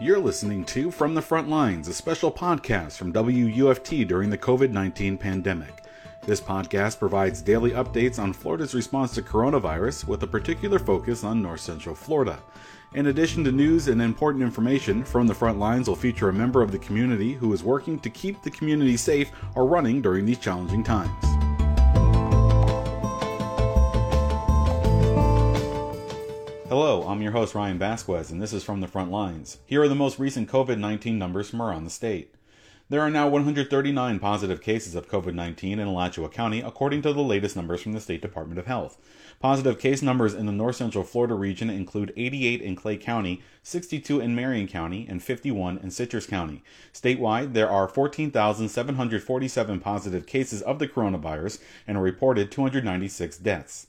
You're listening to From the Front Lines, a special podcast from WUFT during the COVID 19 pandemic. This podcast provides daily updates on Florida's response to coronavirus with a particular focus on North Central Florida. In addition to news and important information, From the Front Lines will feature a member of the community who is working to keep the community safe or running during these challenging times. Hello, I'm your host Ryan Vasquez, and this is From the Front Lines. Here are the most recent COVID 19 numbers from around the state. There are now 139 positive cases of COVID 19 in Alachua County, according to the latest numbers from the State Department of Health. Positive case numbers in the North Central Florida region include 88 in Clay County, 62 in Marion County, and 51 in Citrus County. Statewide, there are 14,747 positive cases of the coronavirus and reported 296 deaths.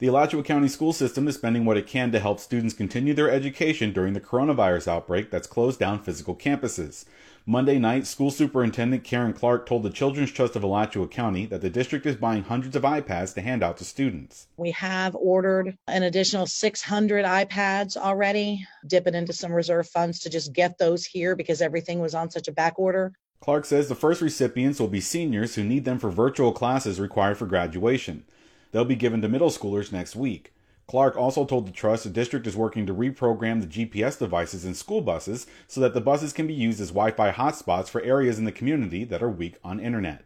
The Alachua County school system is spending what it can to help students continue their education during the coronavirus outbreak that's closed down physical campuses. Monday night, School Superintendent Karen Clark told the Children's Trust of Alachua County that the district is buying hundreds of iPads to hand out to students. We have ordered an additional 600 iPads already, dipping into some reserve funds to just get those here because everything was on such a back order. Clark says the first recipients will be seniors who need them for virtual classes required for graduation. They'll be given to middle schoolers next week. Clark also told the trust the district is working to reprogram the GPS devices in school buses so that the buses can be used as Wi Fi hotspots for areas in the community that are weak on internet.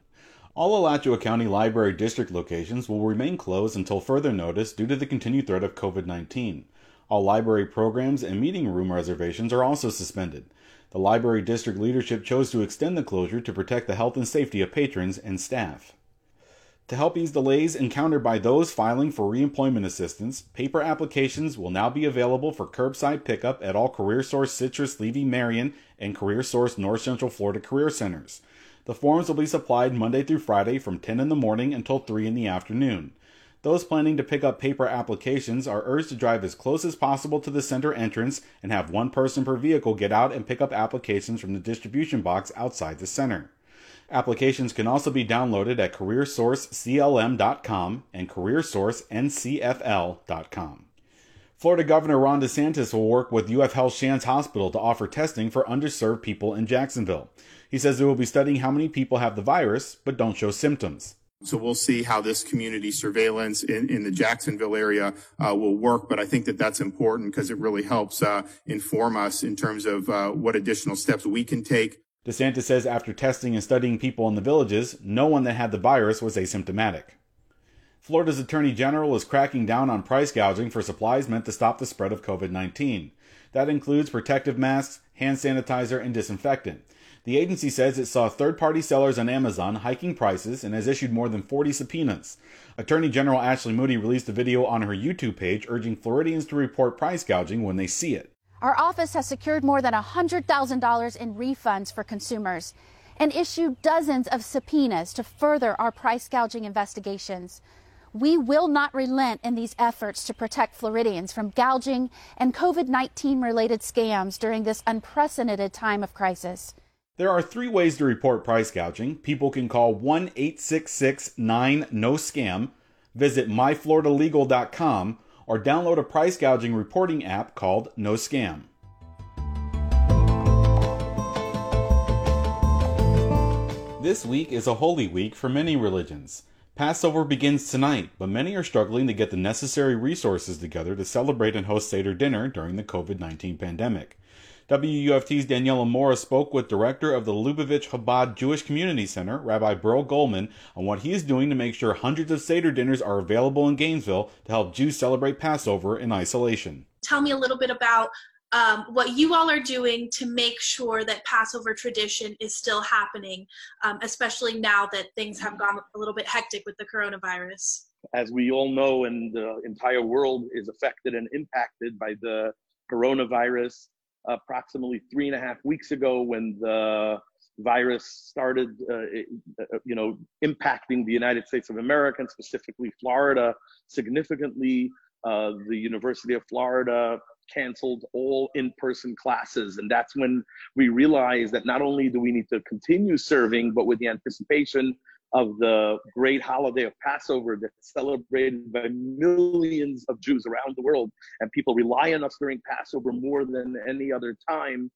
All Alachua County Library District locations will remain closed until further notice due to the continued threat of COVID 19. All library programs and meeting room reservations are also suspended. The Library District leadership chose to extend the closure to protect the health and safety of patrons and staff. To help ease delays encountered by those filing for reemployment assistance, paper applications will now be available for curbside pickup at all CareerSource Citrus Levy Marion and CareerSource North Central Florida Career Centers. The forms will be supplied Monday through Friday from 10 in the morning until 3 in the afternoon. Those planning to pick up paper applications are urged to drive as close as possible to the center entrance and have one person per vehicle get out and pick up applications from the distribution box outside the center. Applications can also be downloaded at CareerSourceCLM.com and CareerSourceNCFL.com. Florida Governor Ron DeSantis will work with UF Health Shands Hospital to offer testing for underserved people in Jacksonville. He says they will be studying how many people have the virus but don't show symptoms. So we'll see how this community surveillance in, in the Jacksonville area uh, will work. But I think that that's important because it really helps uh, inform us in terms of uh, what additional steps we can take DeSantis says after testing and studying people in the villages, no one that had the virus was asymptomatic. Florida's Attorney General is cracking down on price gouging for supplies meant to stop the spread of COVID 19. That includes protective masks, hand sanitizer, and disinfectant. The agency says it saw third party sellers on Amazon hiking prices and has issued more than 40 subpoenas. Attorney General Ashley Moody released a video on her YouTube page urging Floridians to report price gouging when they see it. Our office has secured more than $100,000 in refunds for consumers and issued dozens of subpoenas to further our price gouging investigations. We will not relent in these efforts to protect Floridians from gouging and COVID 19 related scams during this unprecedented time of crisis. There are three ways to report price gouging. People can call 1 866 9 NO SCAM, visit myfloridalegal.com, or download a price gouging reporting app called No Scam. This week is a holy week for many religions. Passover begins tonight, but many are struggling to get the necessary resources together to celebrate and host Seder dinner during the COVID 19 pandemic. WUFT's Daniela Mora spoke with director of the Lubavitch Chabad Jewish Community Center, Rabbi Berl Goldman, on what he is doing to make sure hundreds of Seder dinners are available in Gainesville to help Jews celebrate Passover in isolation. Tell me a little bit about um, what you all are doing to make sure that Passover tradition is still happening, um, especially now that things have gone a little bit hectic with the coronavirus. As we all know, and the entire world is affected and impacted by the coronavirus, approximately three and a half weeks ago when the virus started, uh, uh, you know, impacting the United States of America and specifically Florida significantly. Uh, the University of Florida canceled all in-person classes, and that's when we realized that not only do we need to continue serving, but with the anticipation of the great holiday of Passover that's celebrated by millions of Jews around the world, and people rely on us during Passover more than any other time,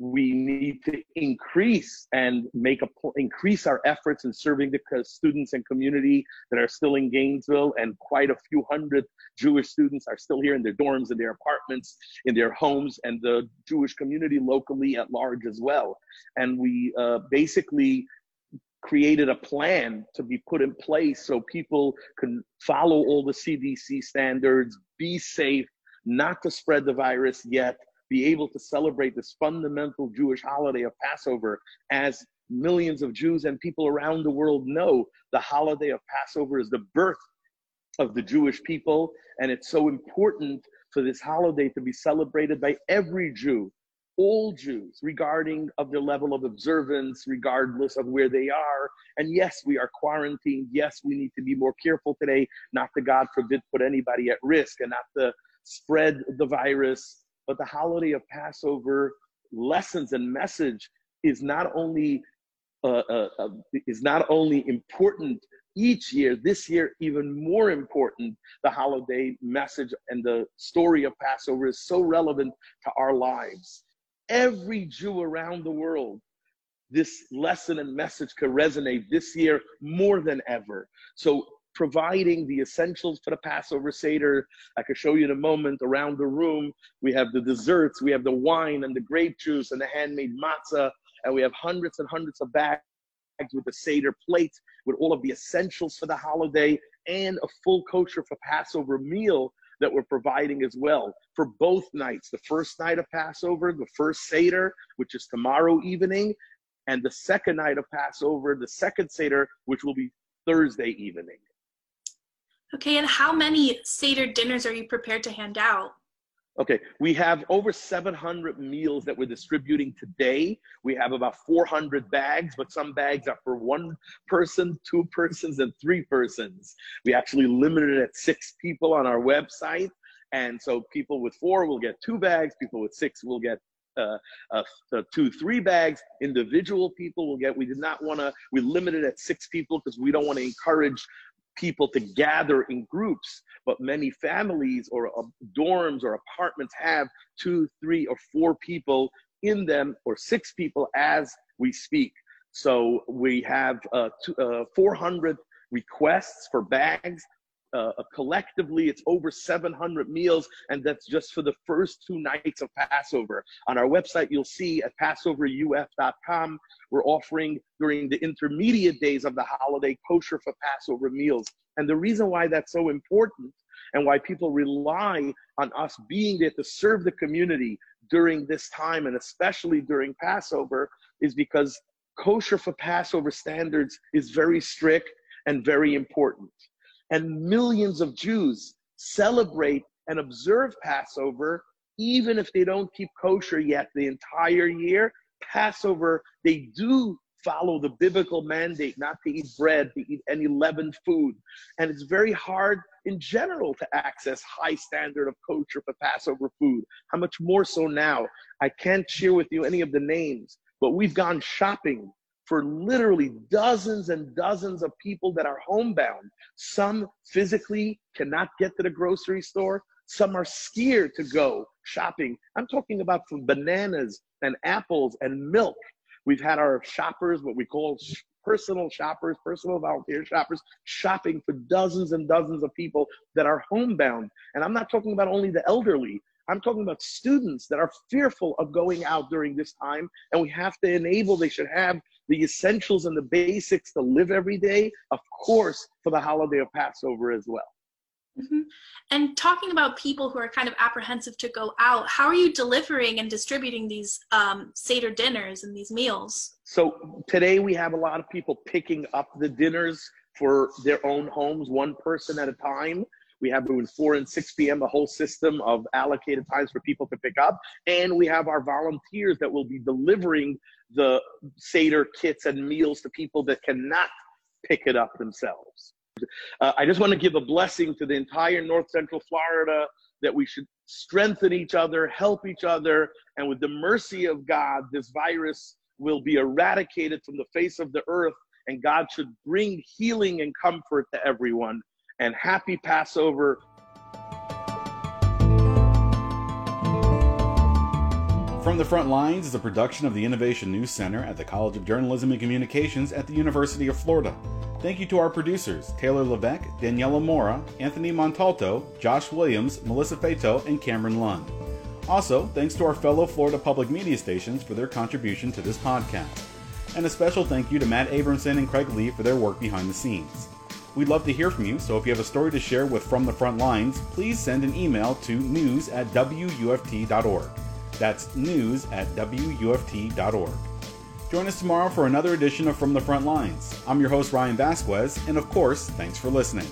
we need to increase and make a increase our efforts in serving the students and community that are still in Gainesville, and quite a few hundred Jewish students are still here in their dorms, in their apartments, in their homes, and the Jewish community locally at large as well. And we uh, basically created a plan to be put in place so people can follow all the CDC standards, be safe, not to spread the virus yet, be able to celebrate this fundamental Jewish holiday of Passover as millions of Jews and people around the world know the holiday of Passover is the birth of the Jewish people. And it's so important for this holiday to be celebrated by every Jew, all Jews, regarding of their level of observance, regardless of where they are. And yes, we are quarantined. Yes, we need to be more careful today, not to God forbid put anybody at risk and not to spread the virus but the holiday of Passover lessons and message is not only uh, uh, uh, is not only important each year. This year, even more important. The holiday message and the story of Passover is so relevant to our lives. Every Jew around the world this lesson and message could resonate this year more than ever. So providing the essentials for the Passover Seder. I could show you in a moment around the room. We have the desserts, we have the wine and the grape juice and the handmade matzah, and we have hundreds and hundreds of bags with the Seder plate with all of the essentials for the holiday and a full kosher for Passover meal that we're providing as well for both nights. The first night of Passover, the first Seder, which is tomorrow evening, and the second night of Passover, the second Seder, which will be Thursday evening. Okay, and how many Seder dinners are you prepared to hand out? Okay, we have over 700 meals that we're distributing today. We have about 400 bags, but some bags are for one person, two persons, and three persons. We actually limited it at six people on our website. And so people with four will get two bags, people with six will get uh, uh, two, three bags. Individual people will get, we did not want to, we limited at six people because we don't want to encourage people to gather in groups, but many families or uh, dorms or apartments have two, three, or four people in them, or six people as we speak. So we have uh, two, uh, 400 requests for bags uh, collectively it's over 700 meals and that's just for the first two nights of passover. On our website you'll see at passoveruf.com we're offering during the intermediate days of the holiday kosher for passover meals. And the reason why that's so important and why people rely on us being there to serve the community during this time and especially during passover is because kosher for passover standards is very strict and very important and millions of Jews celebrate and observe Passover, even if they don't keep kosher yet the entire year. Passover, they do follow the biblical mandate not to eat bread, to eat any leavened food. And it's very hard in general to access high standard of kosher for Passover food. How much more so now? I can't share with you any of the names, but we've gone shopping for literally dozens and dozens of people that are homebound. Some physically cannot get to the grocery store. Some are scared to go shopping. I'm talking about for bananas and apples and milk. We've had our shoppers, what we call personal shoppers, personal volunteer shoppers, shopping for dozens and dozens of people that are homebound. And I'm not talking about only the elderly. I'm talking about students that are fearful of going out during this time, and we have to enable, they should have the essentials and the basics to live every day, of course, for the holiday of Passover as well. Mm-hmm. And talking about people who are kind of apprehensive to go out, how are you delivering and distributing these um, Seder dinners and these meals? So today we have a lot of people picking up the dinners for their own homes, one person at a time. We have between 4 and 6 p.m. a whole system of allocated times for people to pick up. And we have our volunteers that will be delivering the Seder kits and meals to people that cannot pick it up themselves. Uh, I just want to give a blessing to the entire North Central Florida that we should strengthen each other, help each other, and with the mercy of God, this virus will be eradicated from the face of the earth and God should bring healing and comfort to everyone. And happy Passover. From the Front Lines is a production of the Innovation News Center at the College of Journalism and Communications at the University of Florida. Thank you to our producers, Taylor Levesque, Daniela Mora, Anthony Montalto, Josh Williams, Melissa Fato, and Cameron Lund. Also, thanks to our fellow Florida public media stations for their contribution to this podcast. And a special thank you to Matt Abramson and Craig Lee for their work behind the scenes. We'd love to hear from you, so if you have a story to share with From the Front Lines, please send an email to news at wuft.org. That's news at wuft.org. Join us tomorrow for another edition of From the Front Lines. I'm your host, Ryan Vasquez, and of course, thanks for listening.